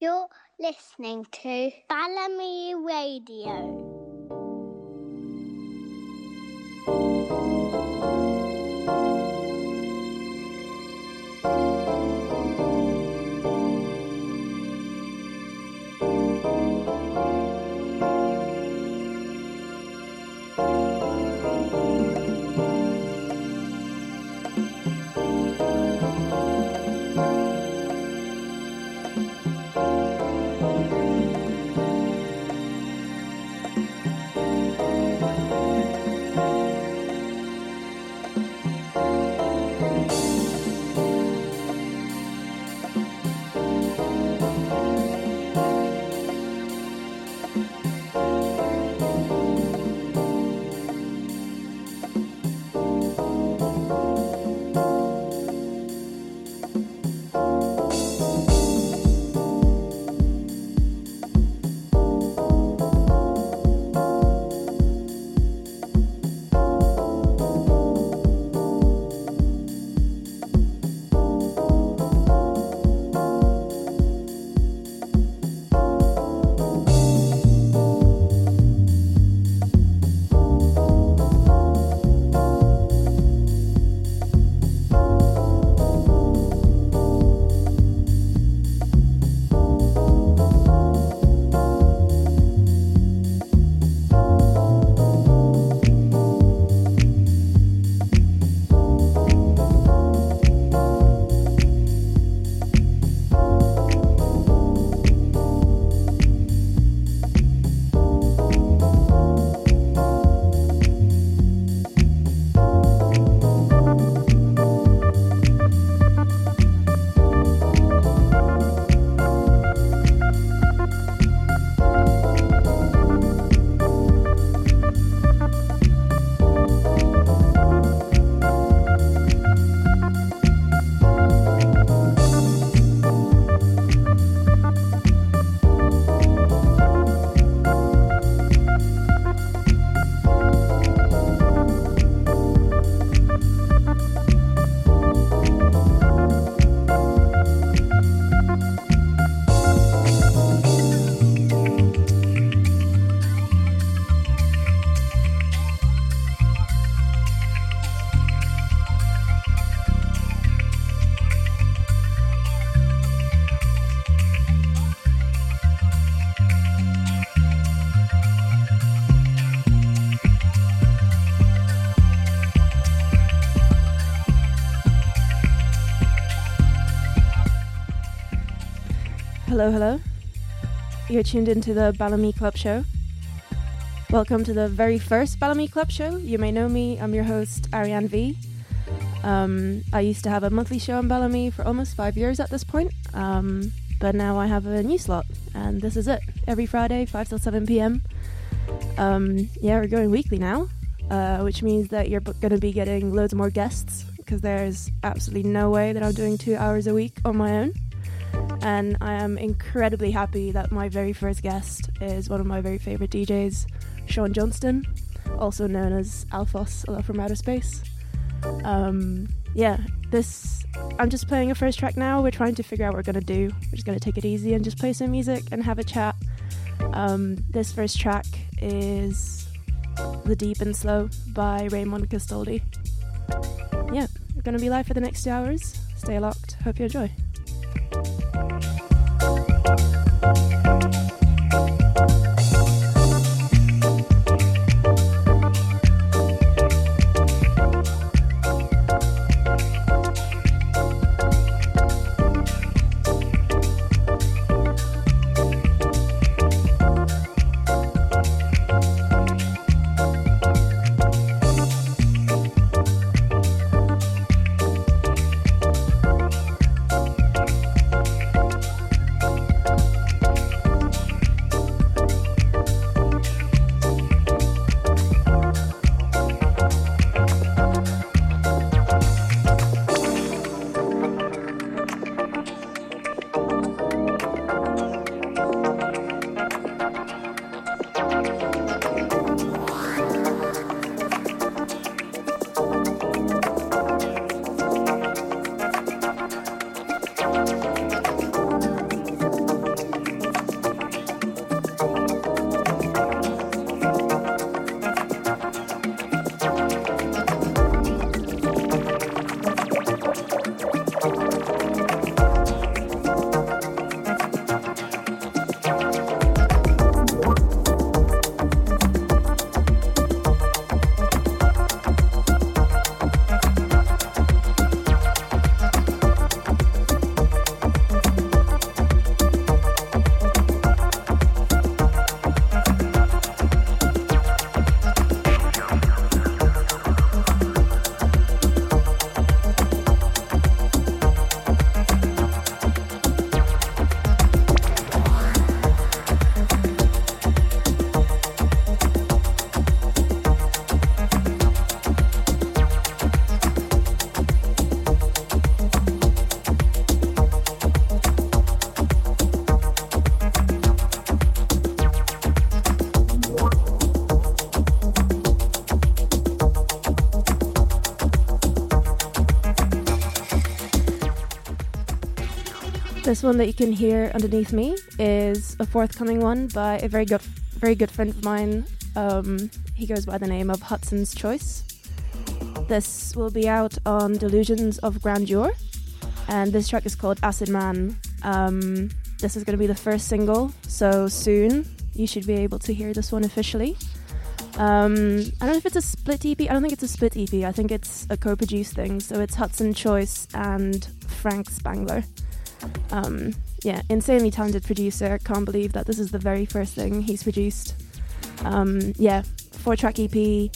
You're listening to Balamii Radio. Hello, hello. You're tuned into the Balamii Club Show. Welcome to the very first Balamii Club Show. You may know me, I'm your host, Ariane V. Um, I used to have a monthly show in Balamii for almost five years at this point, um, but now I have a new slot, and this is it. Every Friday, 5 till 7 pm. Um, yeah, we're going weekly now, uh, which means that you're going to be getting loads more guests, because there's absolutely no way that I'm doing two hours a week on my own and I am incredibly happy that my very first guest is one of my very favorite DJs, Sean Johnston, also known as Alphos, lot from outer space. Um, yeah, this I'm just playing a first track now. We're trying to figure out what we're gonna do. We're just gonna take it easy and just play some music and have a chat. Um, this first track is The Deep and Slow by Raymond Castoldi. Yeah, we're gonna be live for the next two hours. Stay locked. Hope you enjoy. This one that you can hear underneath me is a forthcoming one by a very good, very good friend of mine. Um, he goes by the name of Hudson's Choice. This will be out on Delusions of Grandeur, and this track is called Acid Man. Um, this is going to be the first single, so soon you should be able to hear this one officially. Um, I don't know if it's a split EP. I don't think it's a split EP. I think it's a co-produced thing. So it's Hudson Choice and Frank Spangler. Um, yeah, insanely talented producer. Can't believe that this is the very first thing he's produced. Um, yeah, four-track EP.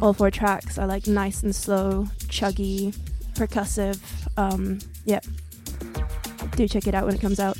All four tracks are like nice and slow, chuggy, percussive. Um, yeah, do check it out when it comes out.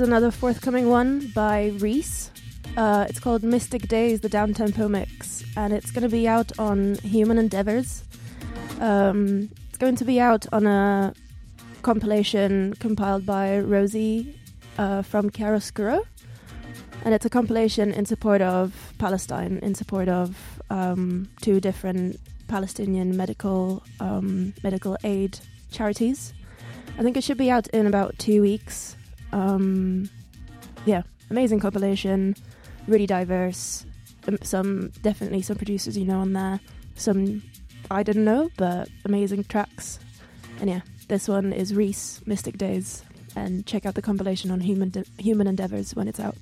Is another forthcoming one by Reese. Uh, it's called Mystic Days, the Downtempo Mix, and it's going to be out on Human Endeavors. Um, it's going to be out on a compilation compiled by Rosie uh, from Chiaroscuro, and it's a compilation in support of Palestine, in support of um, two different Palestinian medical um, medical aid charities. I think it should be out in about two weeks. Um, yeah, amazing compilation, really diverse. Um, some definitely some producers you know on there. Some I didn't know, but amazing tracks. And yeah, this one is Reese Mystic Days, and check out the compilation on Human De- Human Endeavors when it's out.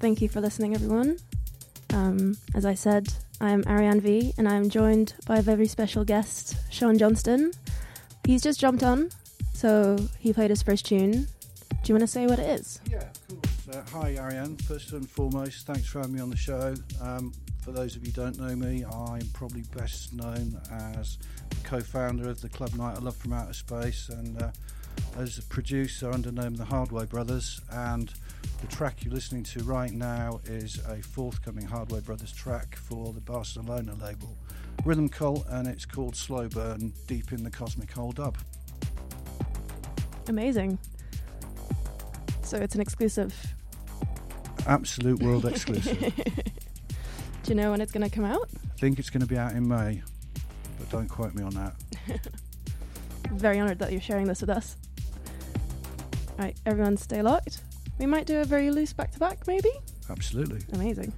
Thank you for listening, everyone. Um, as I said, I'm Ariane V, and I'm joined by a very special guest, Sean Johnston. He's just jumped on, so he played his first tune. Do you want to say what it is? Yeah, of course. Uh, hi, Ariane. First and foremost, thanks for having me on the show. Um, for those of you who don't know me, I'm probably best known as co-founder of the club Night of Love from Outer Space and uh, as a producer under the name the Hardway Brothers. And the track you're listening to right now is a forthcoming Hardway Brothers track for the Barcelona label, Rhythm Cult, and it's called Slow Burn, Deep in the Cosmic Hole Dub. Amazing. So it's an exclusive. Absolute world exclusive. Do you know when it's going to come out? I think it's going to be out in May, but don't quote me on that. Very honoured that you're sharing this with us. Right, everyone stay locked. We might do a very loose back to back, maybe? Absolutely. Amazing.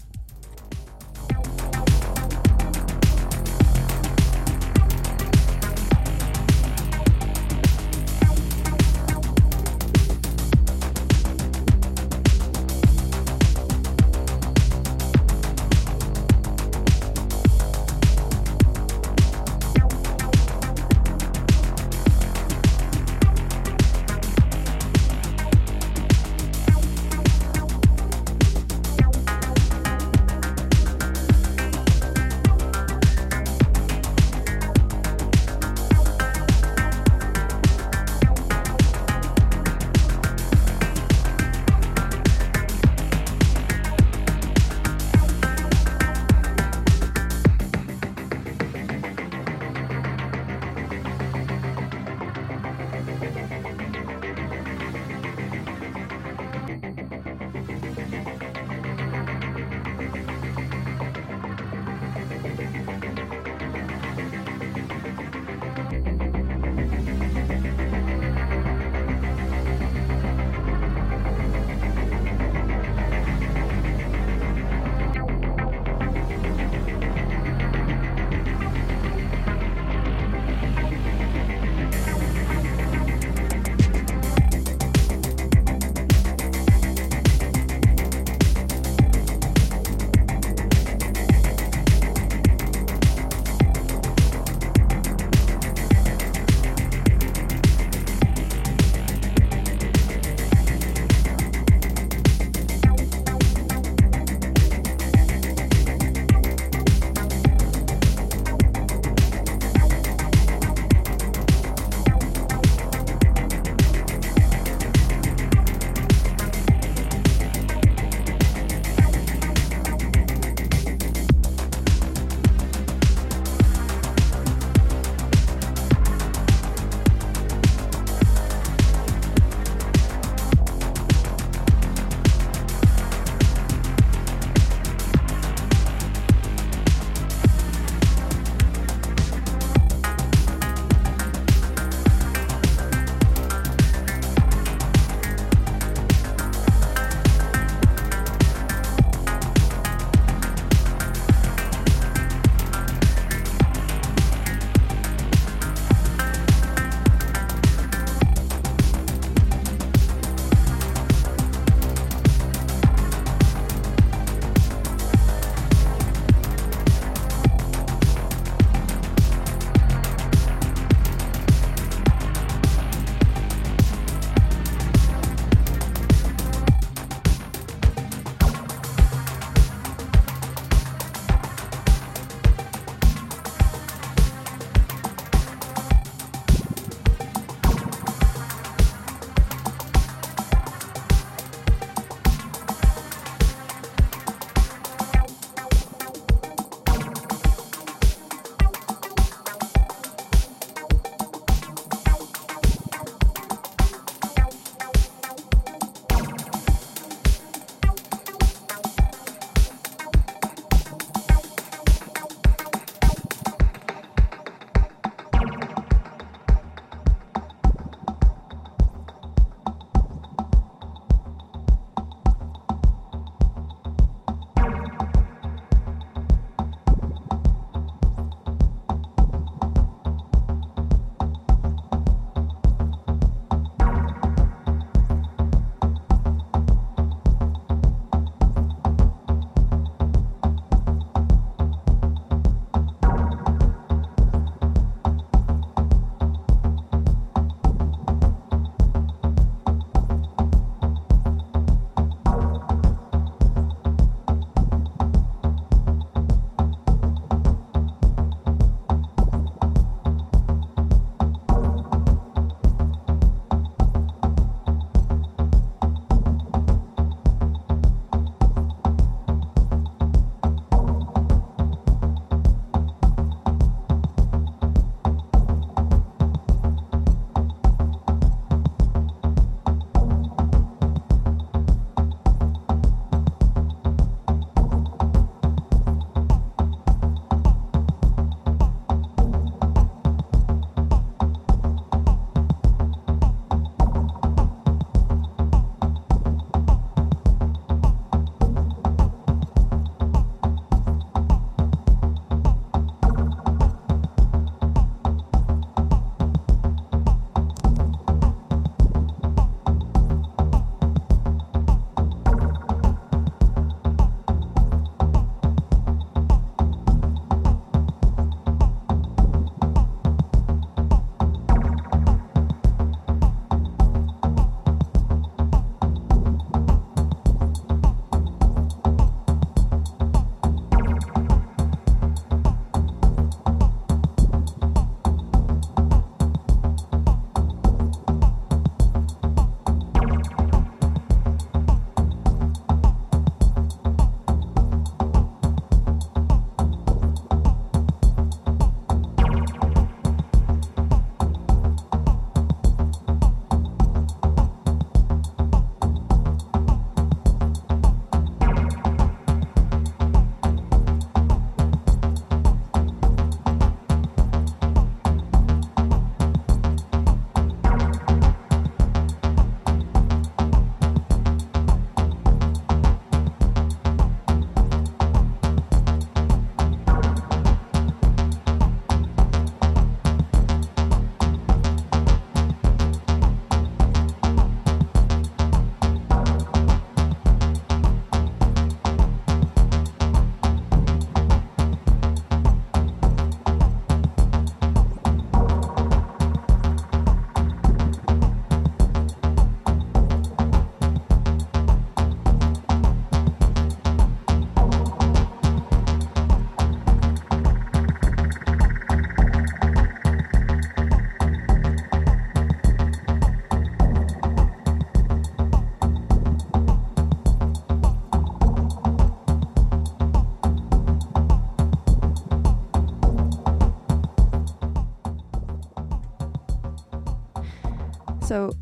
So,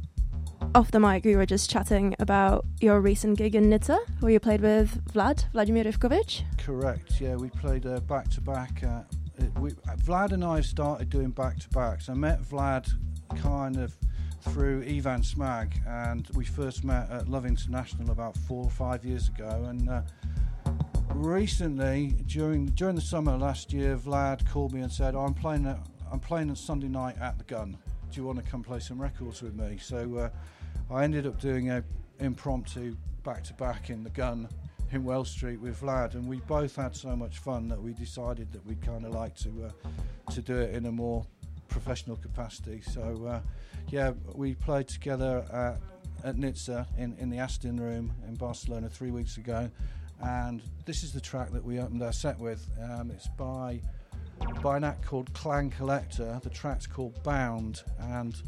off the mic, we were just chatting about your recent gig in Nitsa, where you played with Vlad, Vladimir Ivkovic. Correct. Yeah, we played uh, back to back. uh, uh, Vlad and I started doing back to backs. I met Vlad kind of through Ivan Smagghe, and we first met at Love International about four or five years ago. And uh, recently, during during the summer last year, Vlad called me and said, "I'm playing. At, I'm playing on Sunday night at the Gun. Do you want to come play some records with me?" So uh, I ended up doing a impromptu back to back in the Gun in Wells Street with Vlad, and we both had so much fun that we decided that we'd kind of like to uh, to do it in a more professional capacity. So uh, yeah, we played together at, at Nitsa in, in the Aston Room in Barcelona three weeks ago, and this is the track that we opened our set with. Um, it's by by an act called Clan Collector. The track's called Bound, and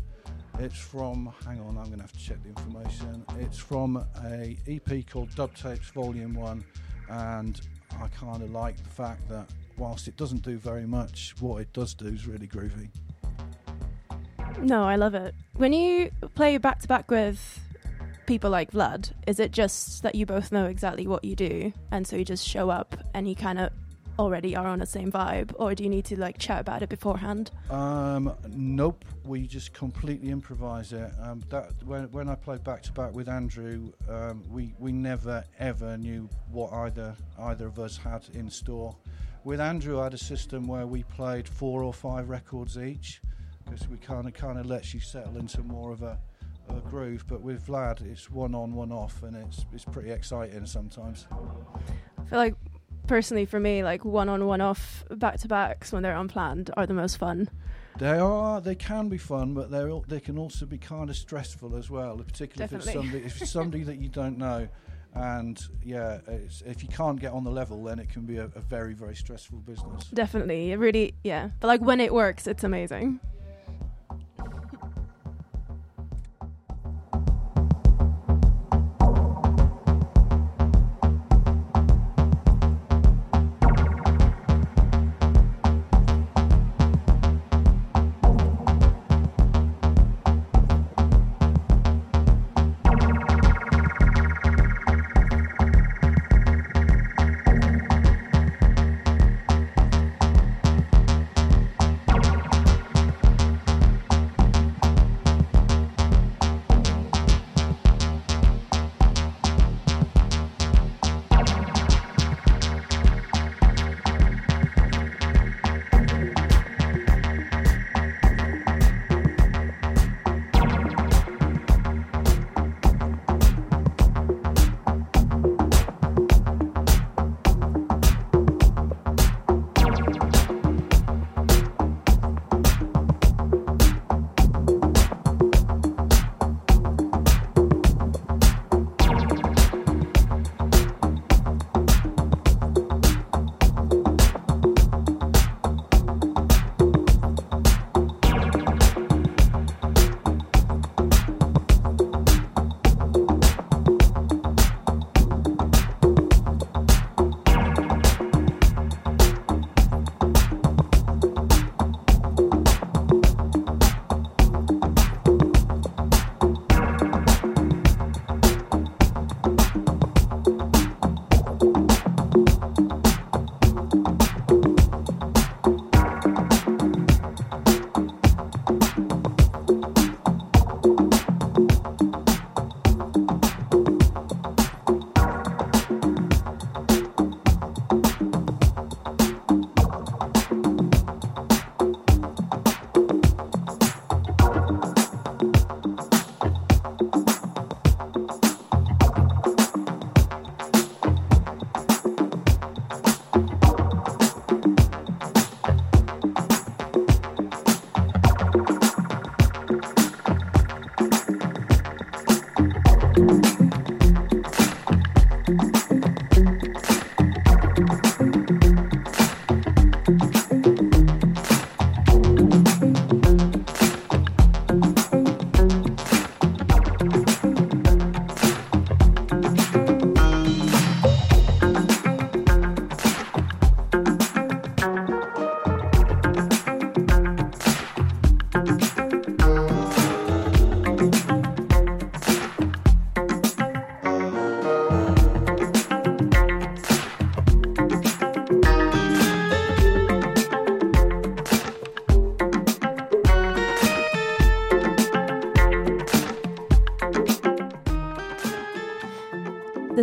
it's from. Hang on, I'm going to have to check the information. It's from a EP called Dub Tapes Volume One, and I kind of like the fact that whilst it doesn't do very much, what it does do is really groovy. No, I love it. When you play back to back with people like Vlad, is it just that you both know exactly what you do, and so you just show up and you kind of already are on the same vibe, or do you need to like chat about it beforehand? Um, nope, we just completely improvise it. Um, that when when I played back to back with Andrew, um, we we never ever knew what either either of us had in store. With Andrew, I had a system where we played four or five records each, because we kind of kind of lets you settle into more of a, a groove. But with Vlad, it's one on, one off, and it's it's pretty exciting sometimes. I feel like personally for me, like one on one off back to backs when they're unplanned are the most fun. They are. They can be fun, but they they can also be kind of stressful as well. Particularly if it's somebody if it's somebody that you don't know, and yeah, it's, if you can't get on the level, then it can be a, a very very stressful business. Definitely, it really, yeah. But like when it works, it's amazing.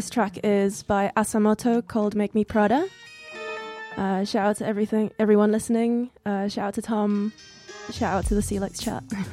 This track is by ASA MOTO called Make Me Prada. Uh, shout out to everything, everyone listening. Uh, shout out to Tom. Shout out to the Celex chat.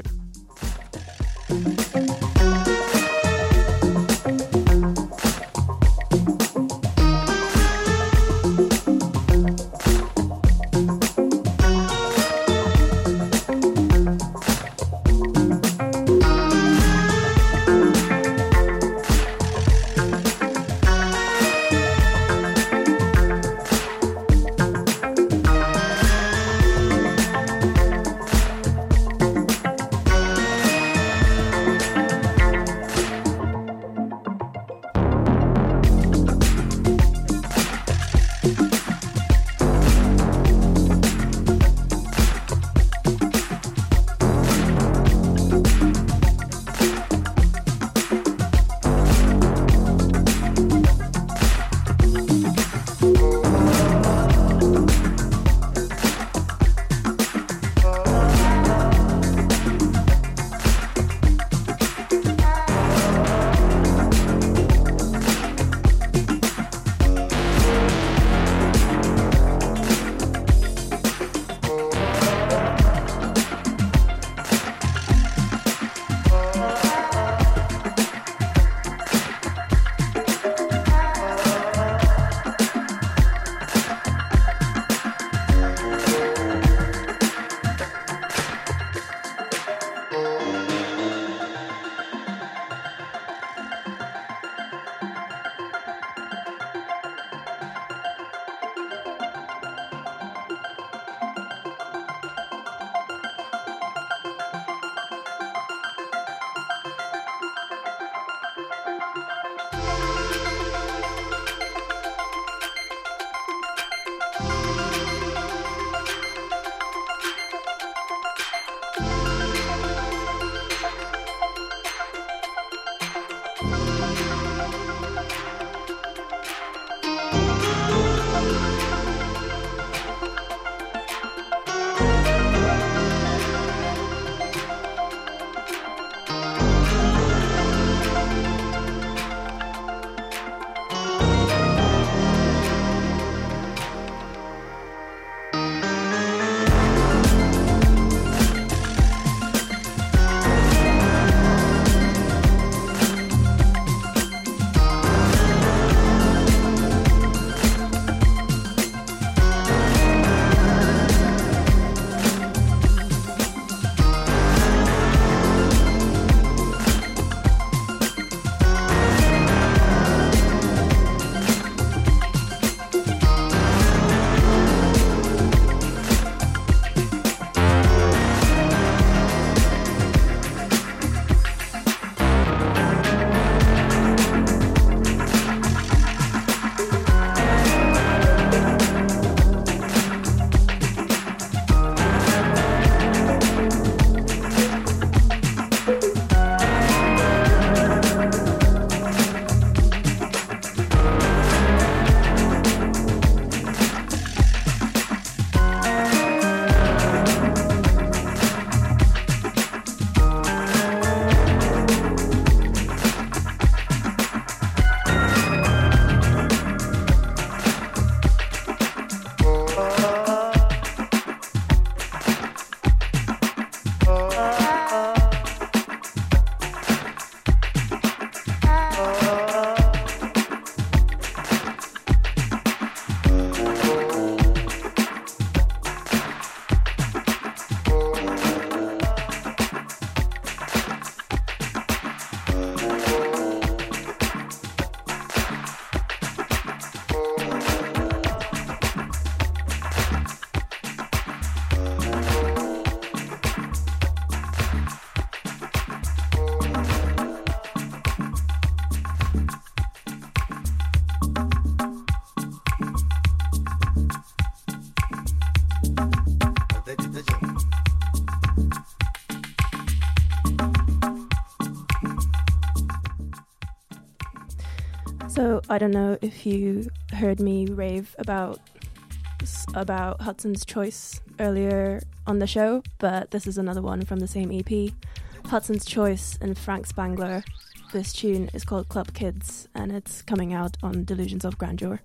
I don't know if you heard me rave about about Hudson's Choice earlier on the show, but this is another one from the same EP. Hudson's Choice and Frank Spangler This tune is called Club Kids and it's coming out on Delusions of Grandeur.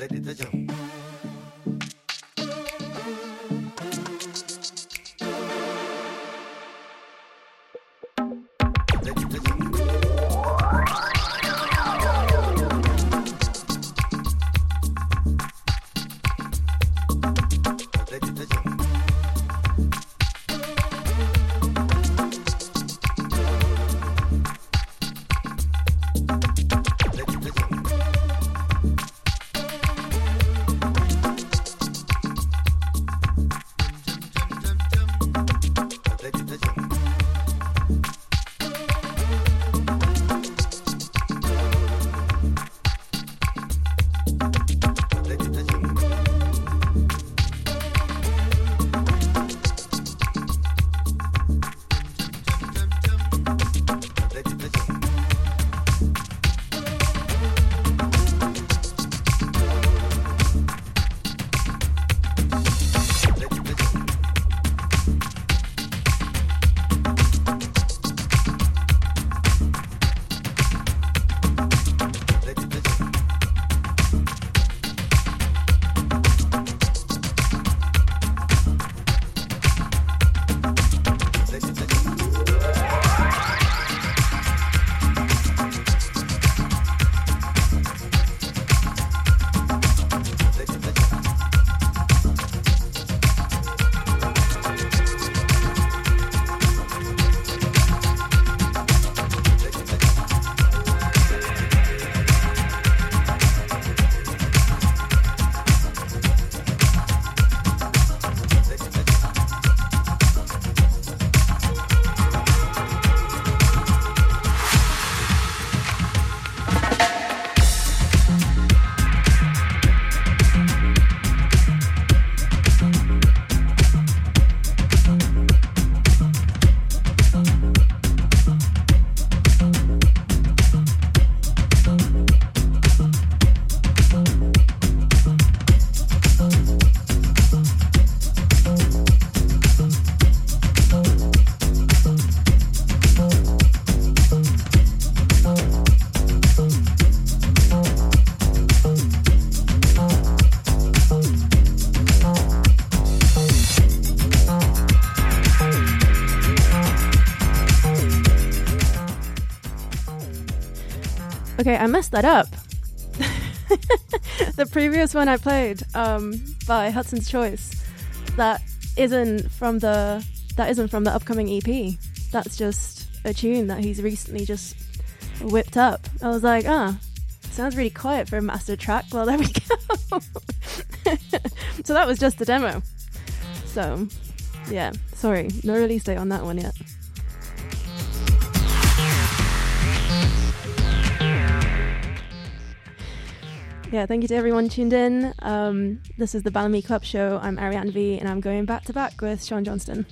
Lên. Okay, I messed that up. the previous one I played um, by Hudson's Choice, that isn't from the that isn't from the upcoming EP. That's just a tune that he's recently just whipped up. I was like, ah, sounds really quiet for a master track. Well, there we go. so that was just the demo. So, yeah, sorry, no release date on that one yet. Yeah, thank you to everyone tuned in. Um, this is the Balamii Club Show. I'm Ariane V, and I'm going back to back with Sean Johnston.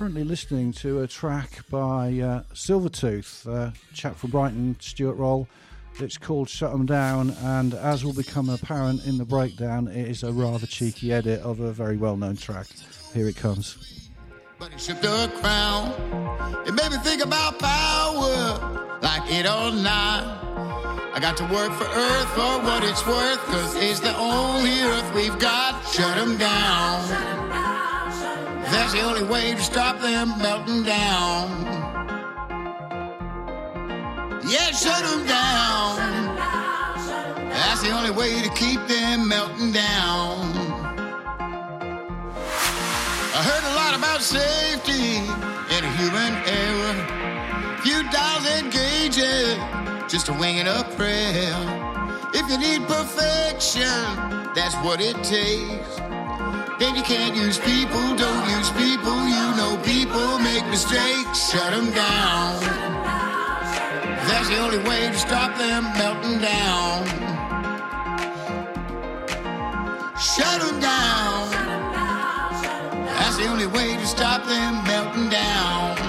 Currently listening to a track by uh, Silvertooth, a chap from Brighton, Stuart Roll. It's called Shut 'em Down, and as will become apparent in the breakdown, it is a rather cheeky edit of a very well known track. Here it comes. But he shook the crown. It made me think about power, like it or not. I got to work for Earth for what it's worth, cause it's the only Earth we've got. Shut 'em down. That's the only way to stop them melting down. Yeah, shut them down. That's the only way to keep them melting down. I heard a lot about safety and human error. Few dials and gauges just a wing and a prayer. If you need perfection, that's what it takes. Then you can't use people, don't use people. You know people make mistakes. Shut them down. That's the only way to stop them melting down. Shut them down. That's the only way to stop them melting down.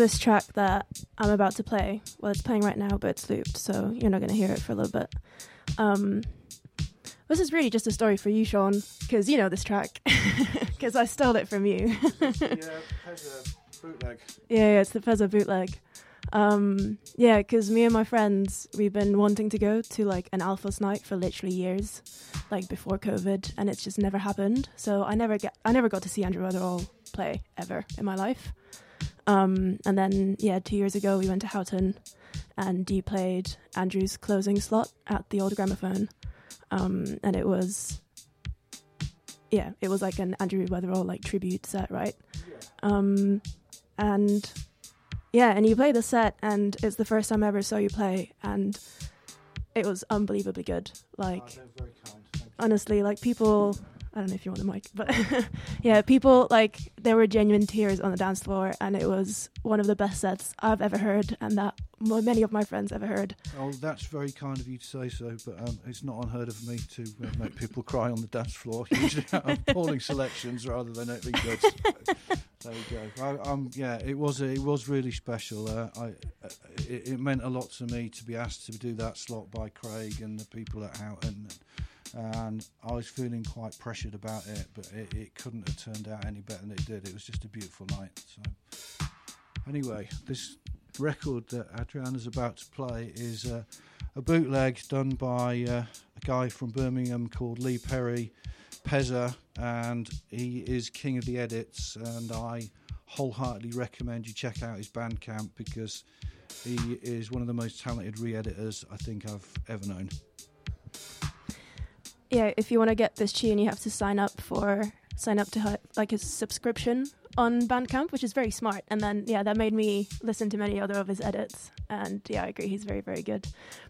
This track that I'm about to play, well, it's playing right now, but it's looped, so you're not going to hear it for a little bit. Um, this is really just a story for you, Sean, because you know this track, because I stole it from you. yeah, Pezza bootleg. Yeah, yeah, it's the Fezzo bootleg. Um, yeah, because me and my friends, we've been wanting to go to like an ALFOS night for literally years, like before COVID, and it's just never happened. So I never get, I never got to see Andrew Weatherall play ever in my life. Um, and then yeah, two years ago we went to Houghton, and he played Andrew's closing slot at the old gramophone, um, and it was, yeah, it was like an Andrew Weatherall like tribute set, right? Um, and yeah, and you play the set, and it's the first time I ever saw you play, and it was unbelievably good. Like, kind. Honestly, like people. I don't know if you want the mic, but yeah, people like there were genuine tears on the dance floor, and it was one of the best sets I've ever heard, and that many of my friends ever heard. Oh, that's very kind of you to say so, but um, it's not unheard of me to uh, make people cry on the dance floor. Usually, appalling selections rather than it being good. There we go. I, um, yeah, it was it was really special. Uh, I uh, it, it meant a lot to me to be asked to do that slot by Craig and the people at Houghton. I was feeling quite pressured about it, but it, it couldn't have turned out any better than it did. It was just a beautiful night. So, anyway, this record that Adriana's about to play is uh, a bootleg done by uh, a guy from Birmingham called Lee Perry, Pezza, and he is king of the edits. And I wholeheartedly recommend you check out his Bandcamp because he is one of the most talented re-editors I think I've ever known. Yeah, if you want to get this tune, you have to sign up for sign up to ha- like a subscription on Bandcamp, which is very smart. And then yeah, that made me listen to many other of his edits. And yeah, I agree, he's very very good.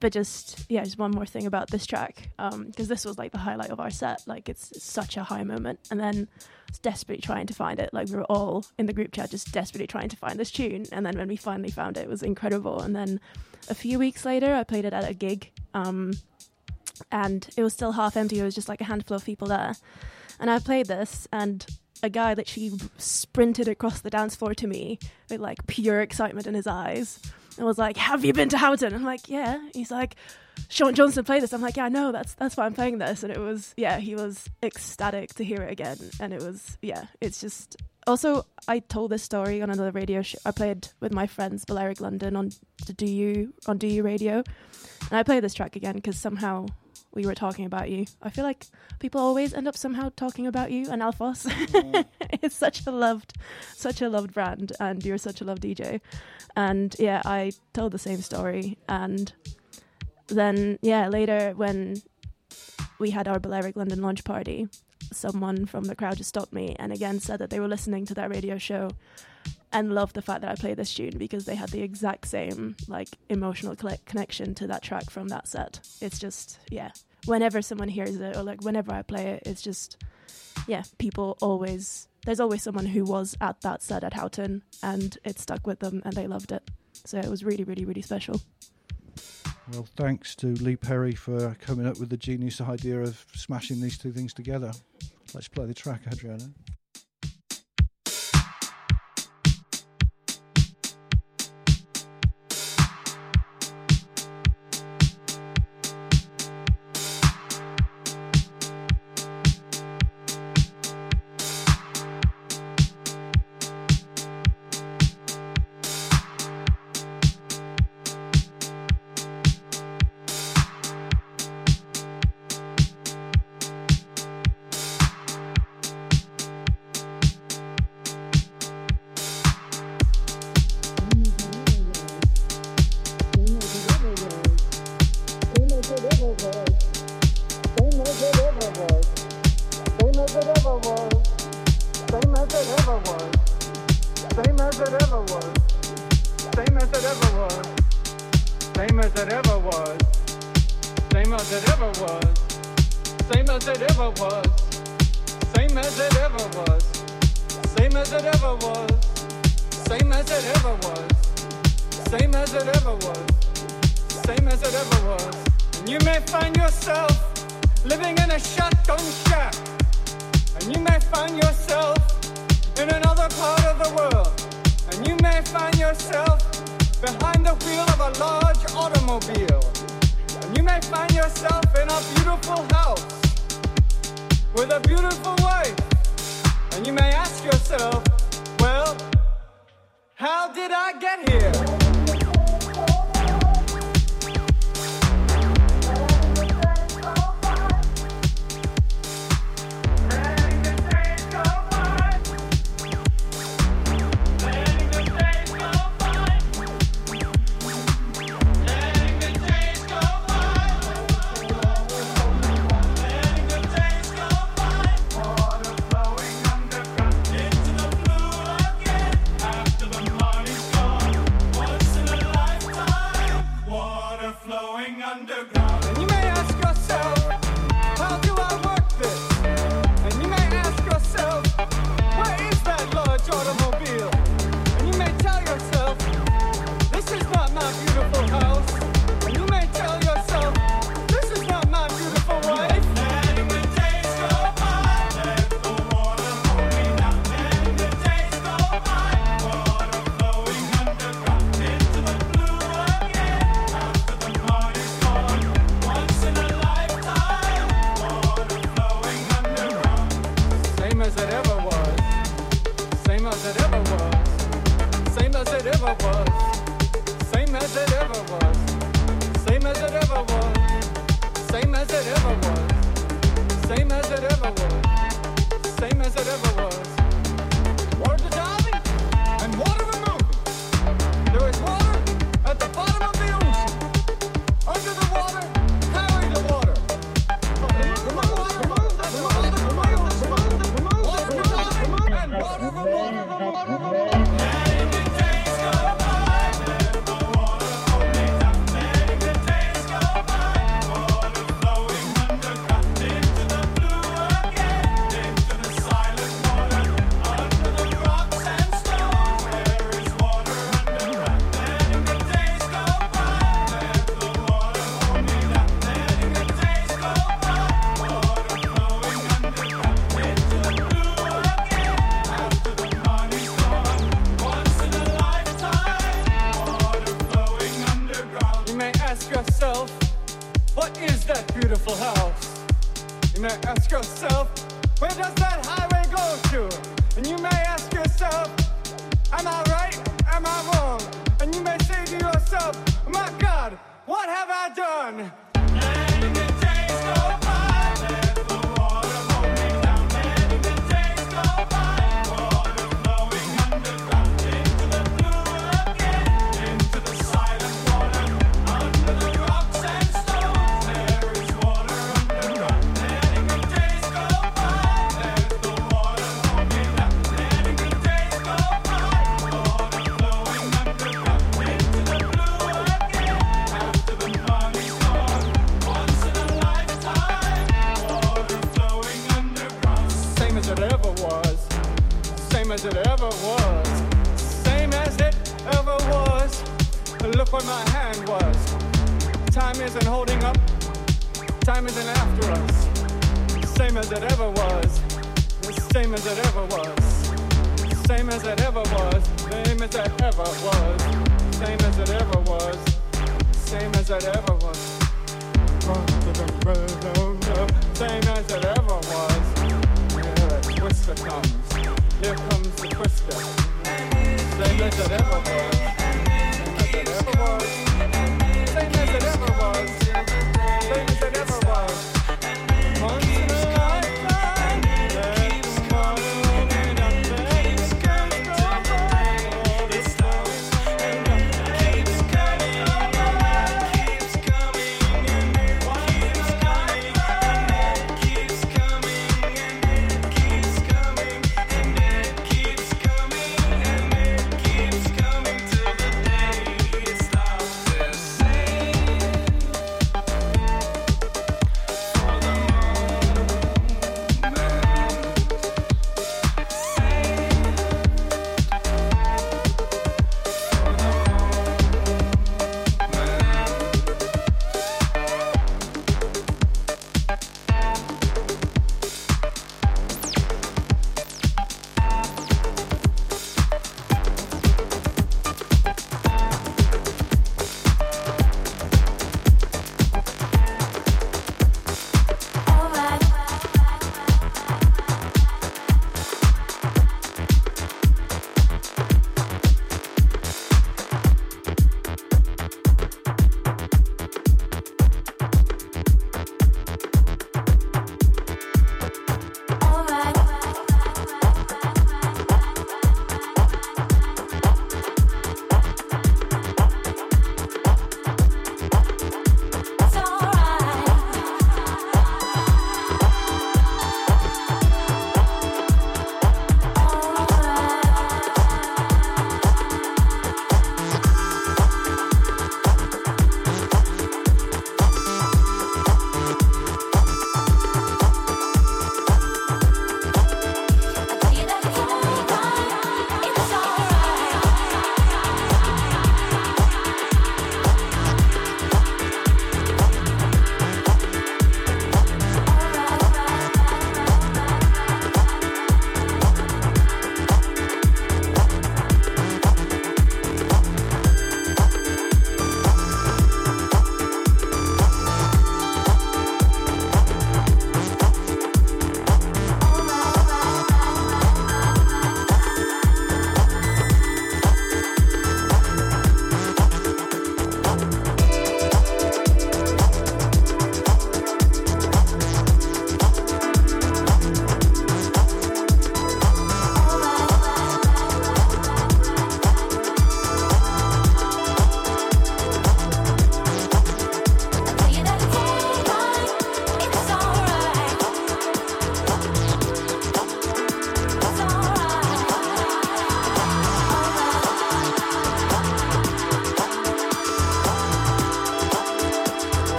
But just yeah, just one more thing about this track, because this was like the highlight of our set. Like it's such a high moment, and then desperately trying to find it. Like we were all in the group chat, just desperately trying to find this tune. And then when we finally found it, it was incredible. And then a few weeks later, I played it at a gig. Um, and it was still half empty. It was just like a handful of people there. And I played this, and a guy literally sprinted across the dance floor to me with like pure excitement in his eyes and was like, Have you been to Houghton? I'm like, Yeah. He's like, Sean Johnston played this. I'm like, Yeah, I know, that's that's why I'm playing this. And it was yeah, he was ecstatic to hear it again. And it was yeah, it's just also I told this story on another radio show. I played with my friends Balearic London on Do You on Do You Radio. And I played this track again because somehow we were talking about you. I feel like people always end up somehow talking about you and ALFOS. it's such a loved, such a loved brand, and you're such a loved DJ. And yeah, I told the same story. And then yeah, later when we had our Balearic London launch party, someone from the crowd just stopped me and again said that they were listening to that radio show and loved the fact that I played this tune because they had the exact same like emotional connection to that track from that set. It's just yeah, whenever someone hears it or like whenever I play it, it's just yeah, people always there's always someone who was at that set at Houghton and it stuck with them and they loved it. So it was really really really special. Well, thanks to Lee Perry for coming up with the genius idea of smashing these two things together. Let's play the track, Adriana.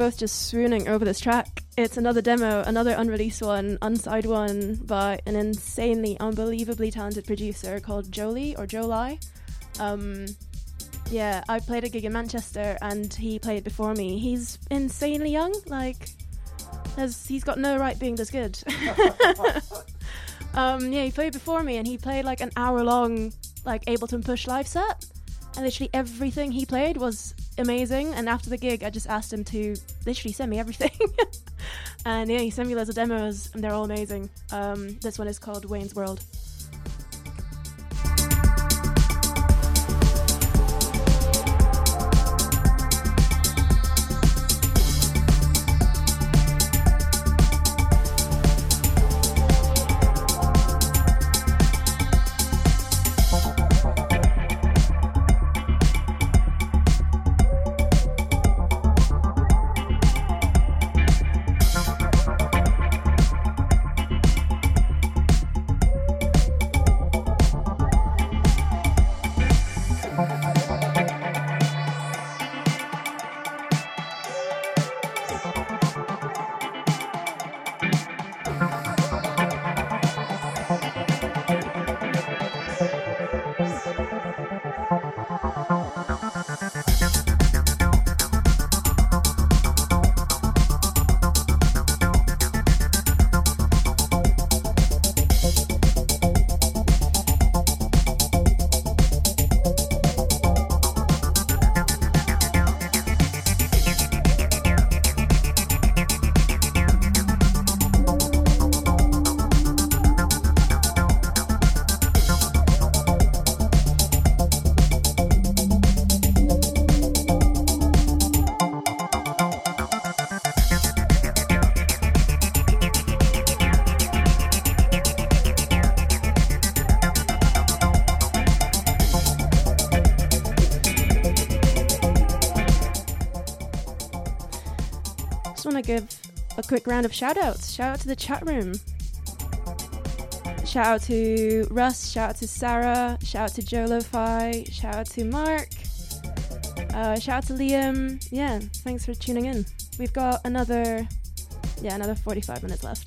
Both just swooning over this track. It's another demo, another unreleased one, unside one by an insanely, unbelievably talented producer called Jolie or Jolie. Um, yeah, I played a gig in Manchester and he played before me. He's insanely young, like, has, he's got no right being this good. um, yeah, he played before me and he played like an hour long, like, Ableton Push live set. And literally everything he played was amazing. And after the gig, I just asked him to literally send me everything. and yeah, he sent me loads of demos, and they're all amazing. Um, this one is called Wayne's World. Quick round of shout outs. Shout out to the chat room. Shout out to Russ. Shout out to Sarah. Shout out to Joe Lo-Fi. Shout out to Mark. Uh, shout out to Liam. Yeah, thanks for tuning in. We've got another, yeah, another 45 minutes left.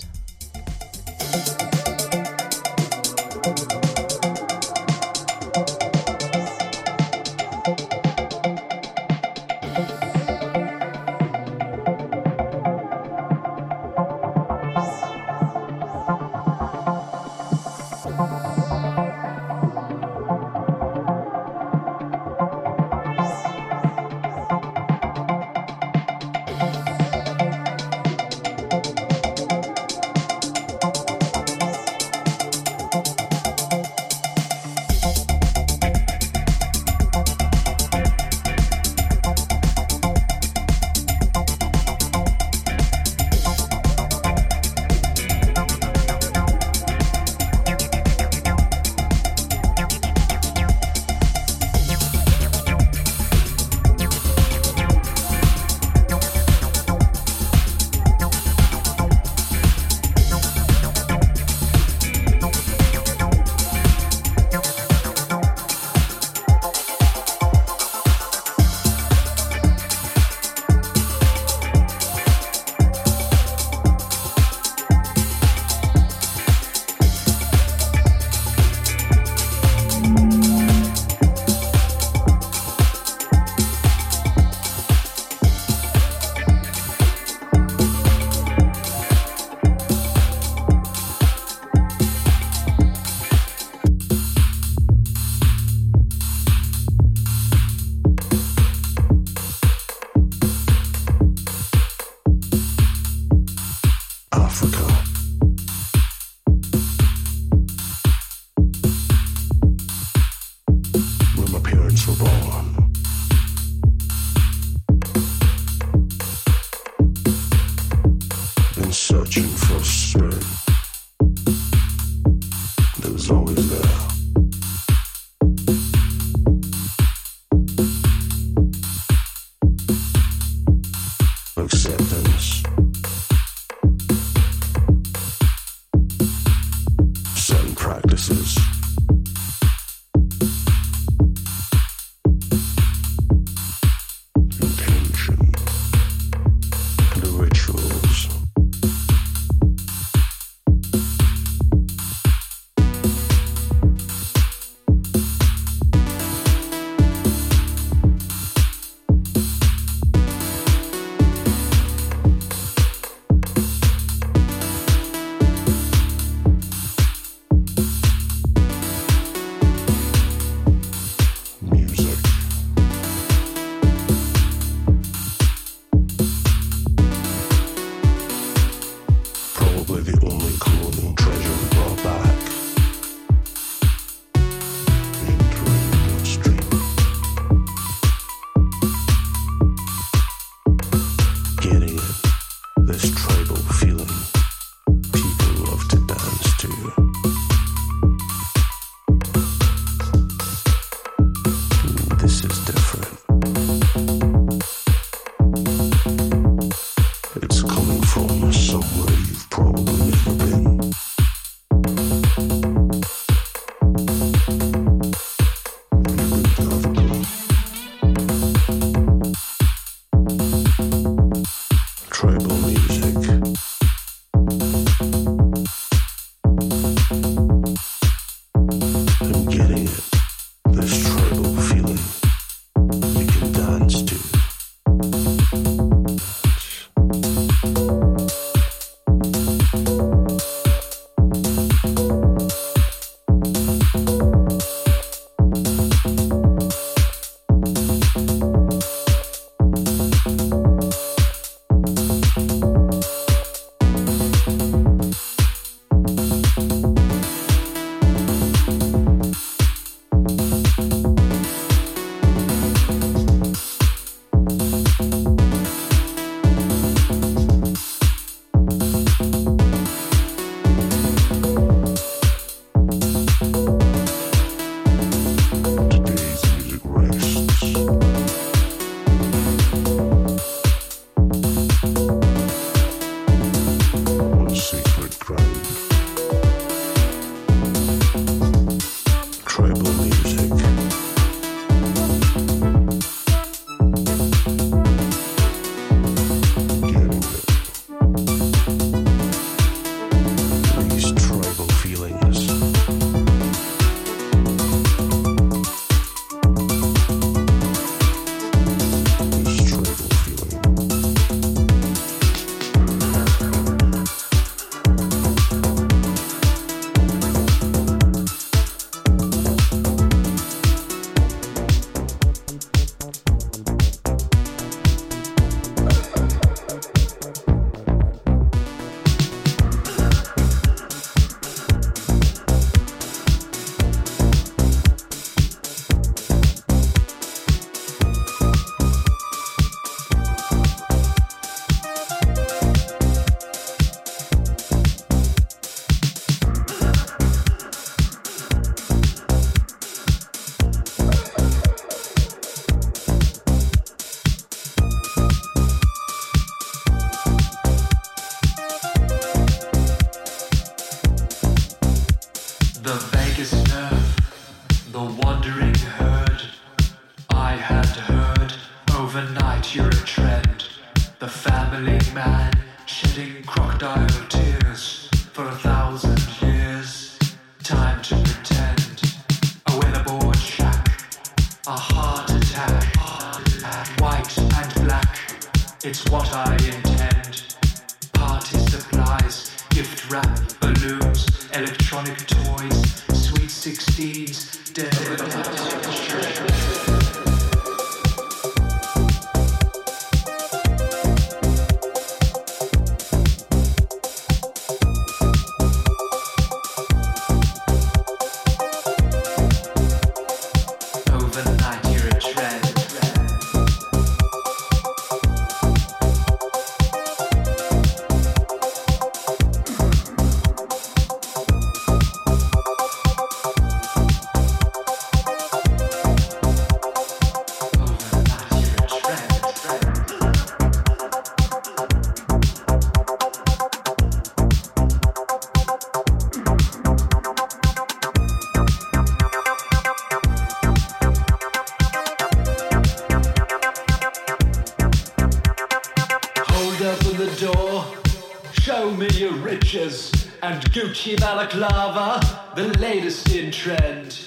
Key balaclava, the latest in trend.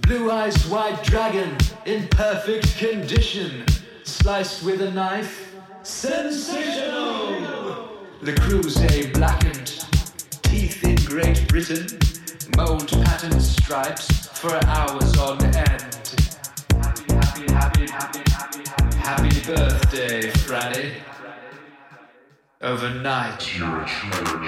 Blue eyes, white dragon, in perfect condition. Sliced with a knife, sensational! Le a blackened, teeth in Great Britain, mold pattern stripes for hours on end. Happy, happy, happy, happy, happy, happy, happy birthday, Franny. Overnight, you're a true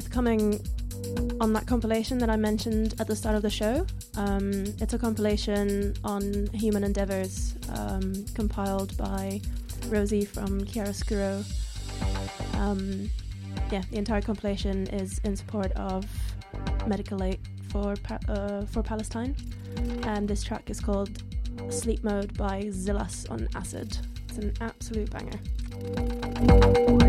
forthcoming on that compilation that I mentioned at the start of the show. Um, it's a compilation on human endeavors um, compiled by Rosie from Chiaroscuro. Um, yeah, the entire compilation is in support of medical aid for uh, for Palestine, and this track is called "Sleep Mode" by Zillas on Acid. It's an absolute banger.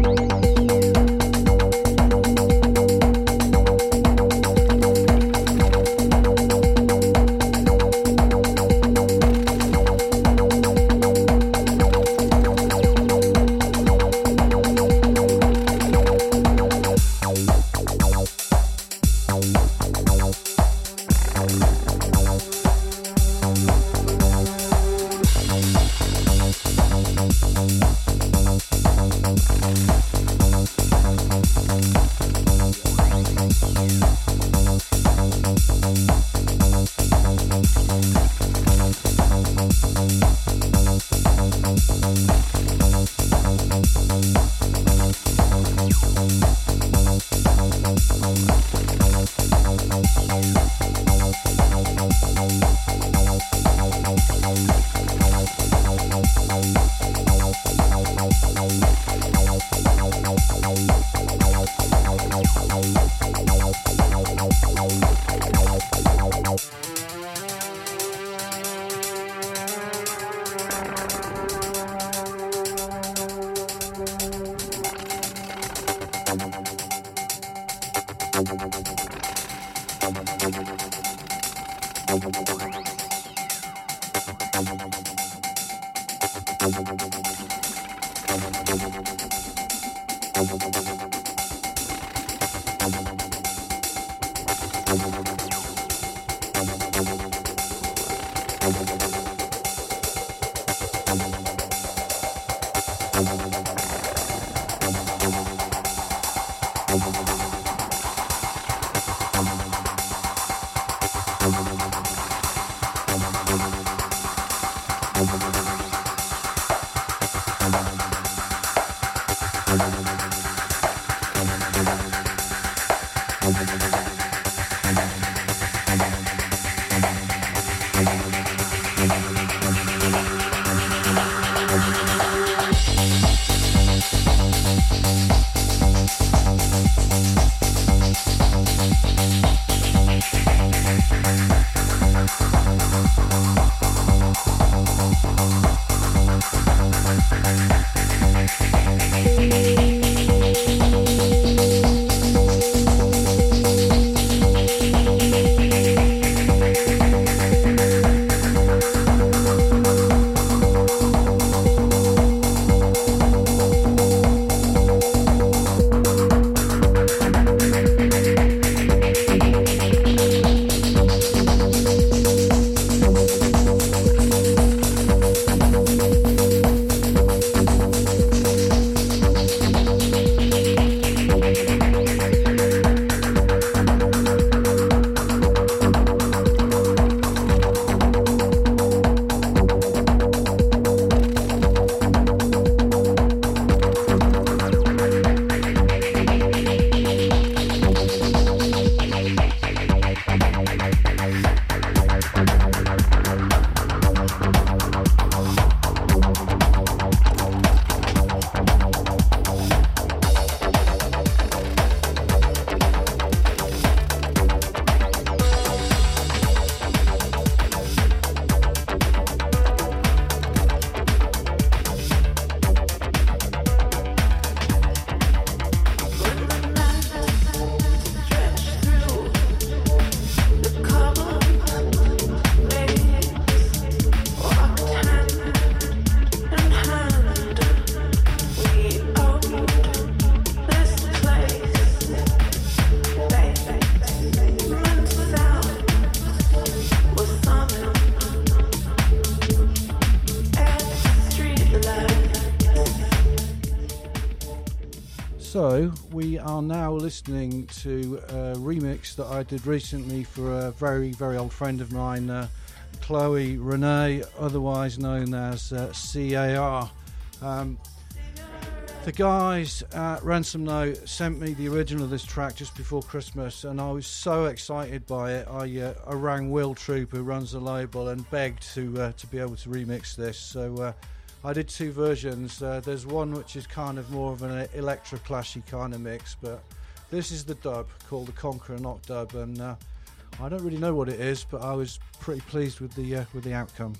Listening to a remix that I did recently for a very, very old friend of mine, uh, Chloe Raunet, otherwise known as uh, CAR. Um, The guys at Ransom Note sent me the original of this track just before Christmas, and I was so excited by it. I, uh, I rang Will Troop, who runs the label, and begged to uh, to be able to remix this. So uh, I did two versions. Uh, there's one which is kind of more of an electro clashy kind of mix, but this is the dub called the Conqueror Knock Dub, and uh, I don't really know what it is, but I was pretty pleased with the uh, with the outcome.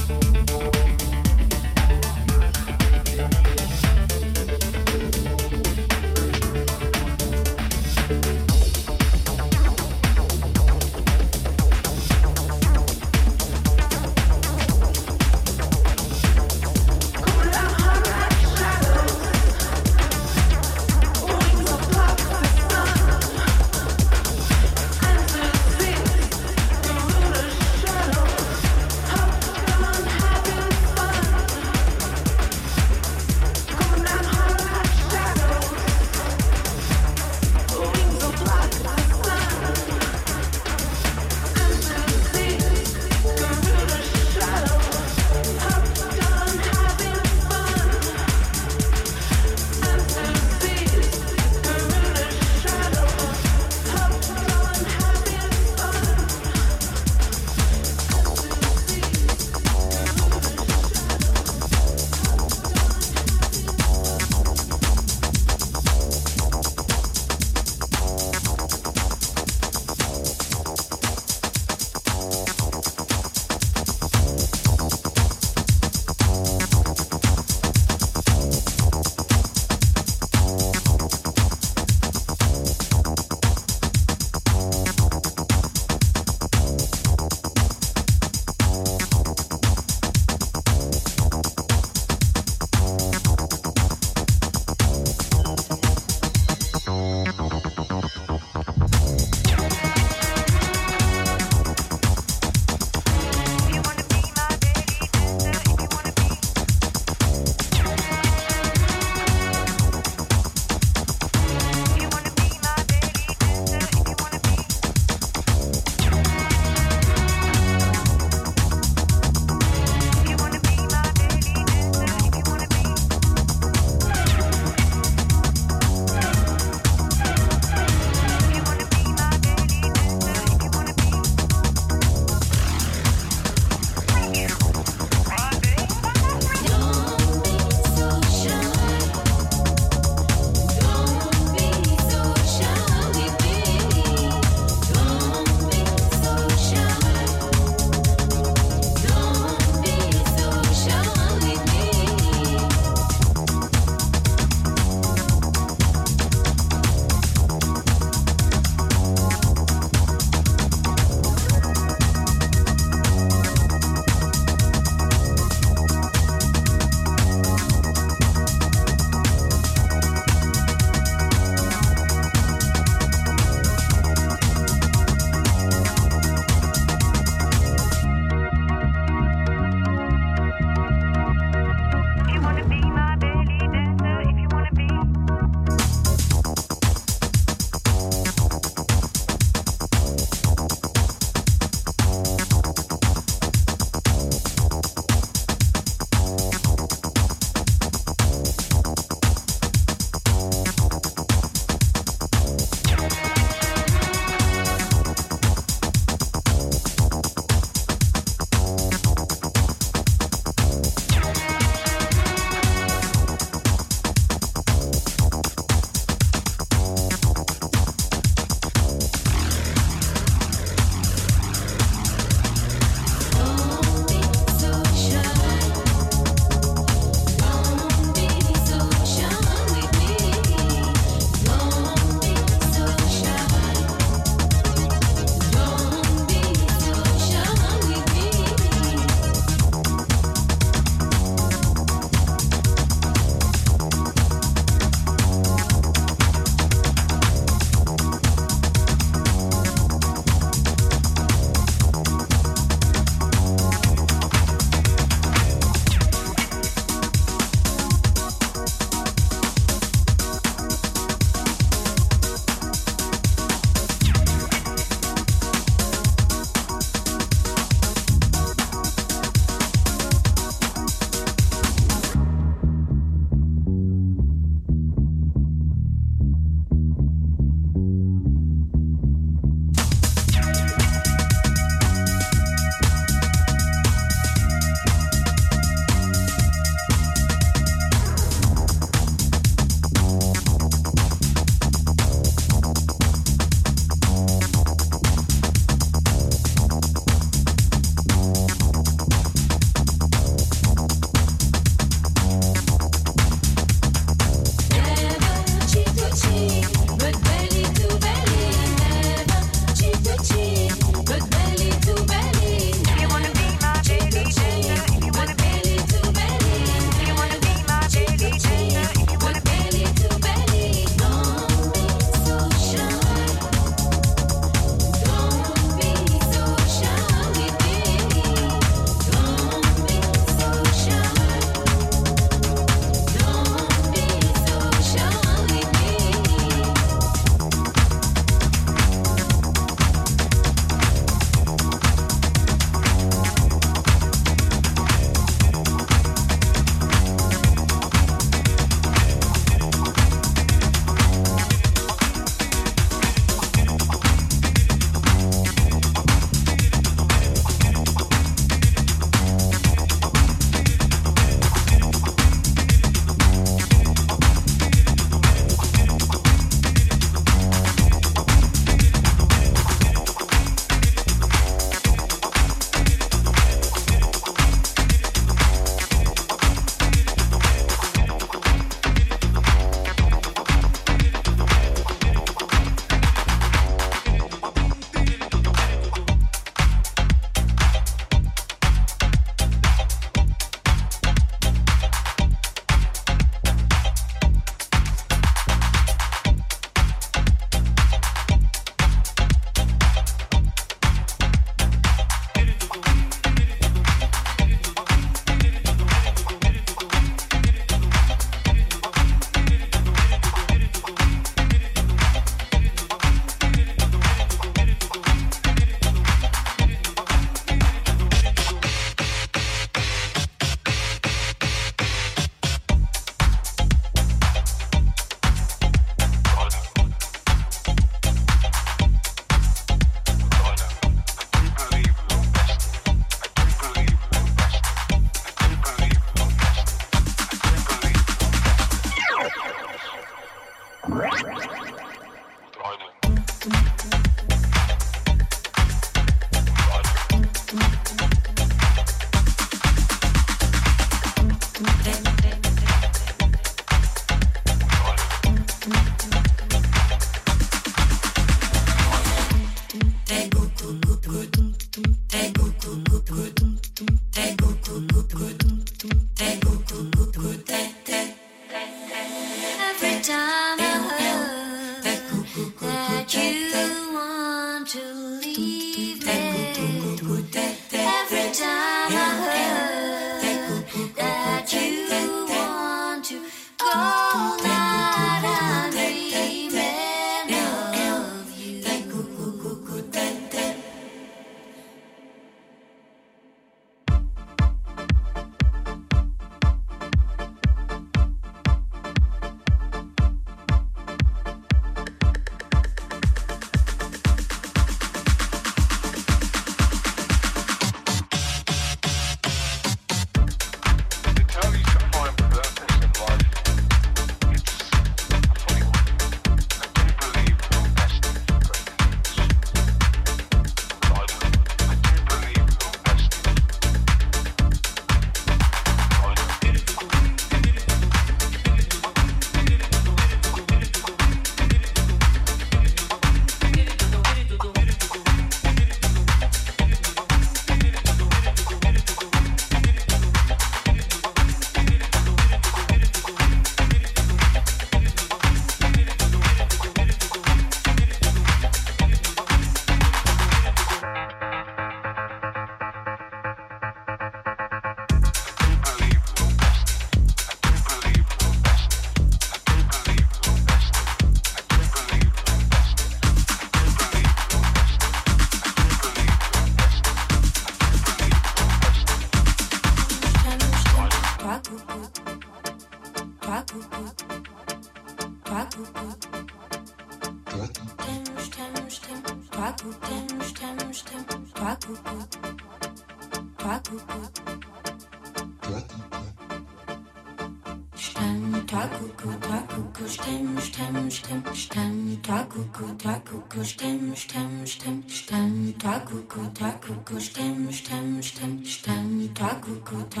Takuko, Stem, Stem, Stem, Stem, Takuko, Takuko, Stem, Stem, Stem, Stem, Takuko, Takuko.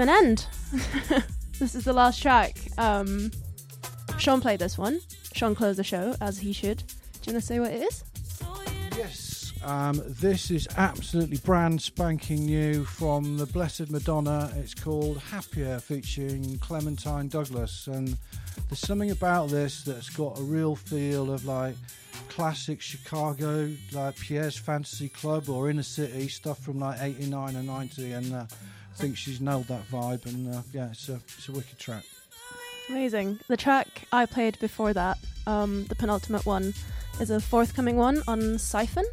To an end. this is the last track. Um, Sean played this one. Sean closed the show, as he should. Do you want to say what it is? Yes, um, this is absolutely brand spanking new from the Blessed Madonna. It's called Happier, featuring Clementine Douglas. And there's something about this that's got a real feel of like classic Chicago, like Pierre's Fantasy Club or Inner City stuff from like 89 and 90. And uh, I think she's nailed that vibe. And uh, yeah, it's a, it's a wicked track. Amazing. The track I played before that, um, the penultimate one, is a forthcoming one on Siphon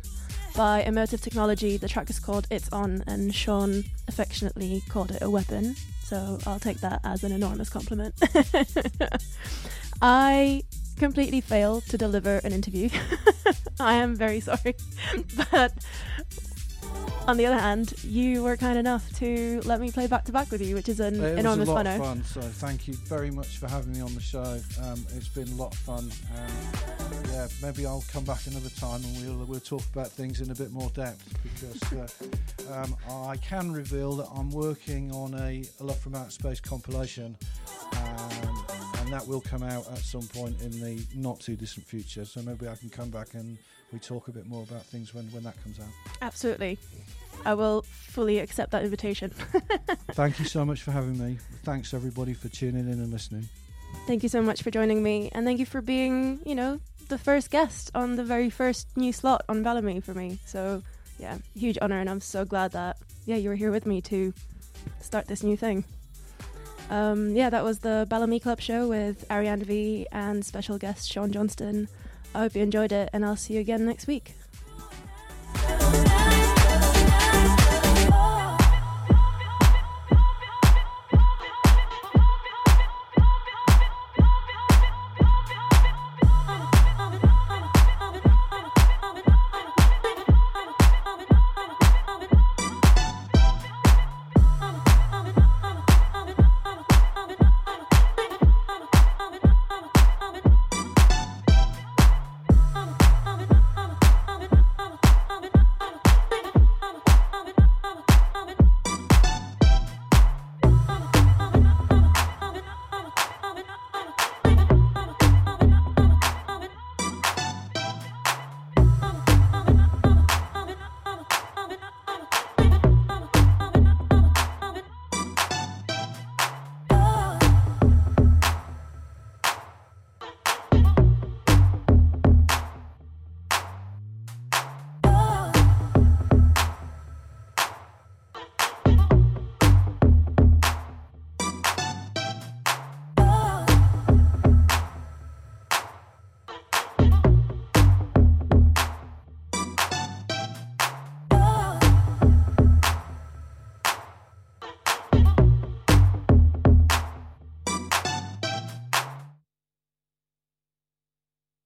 by Emotive Technology. The track is called It's On, and Sean affectionately called it a weapon. So I'll take that as an enormous compliment. I completely failed to deliver an interview. I am very sorry. but on the other hand, you were kind enough to let me play back to back with you, which is an It enormous was a lot of fun, so thank you very much for having me on the show. Um, it's been a lot of fun, and yeah, maybe I'll come back another time and we'll we'll talk about things in a bit more depth because uh, um, I can reveal that I'm working on a, a Love from Outer Space compilation, um, and that will come out at some point in the not too distant future. So maybe I can come back and we talk a bit more about things when when that comes out. Absolutely. I will fully accept that invitation. Thank you so much for having me. Thanks everybody for tuning in and listening. thank you so much for joining me, and thank you for being, you know, the first guest on the very first new slot on Balamii for me. So, yeah, huge honor, and I'm so glad that, yeah, you were here with me to start this new thing. Um, yeah, that was the Balamii Club show with Ariane V and special guest Sean Johnston. I hope you enjoyed it, and I'll see you again next week.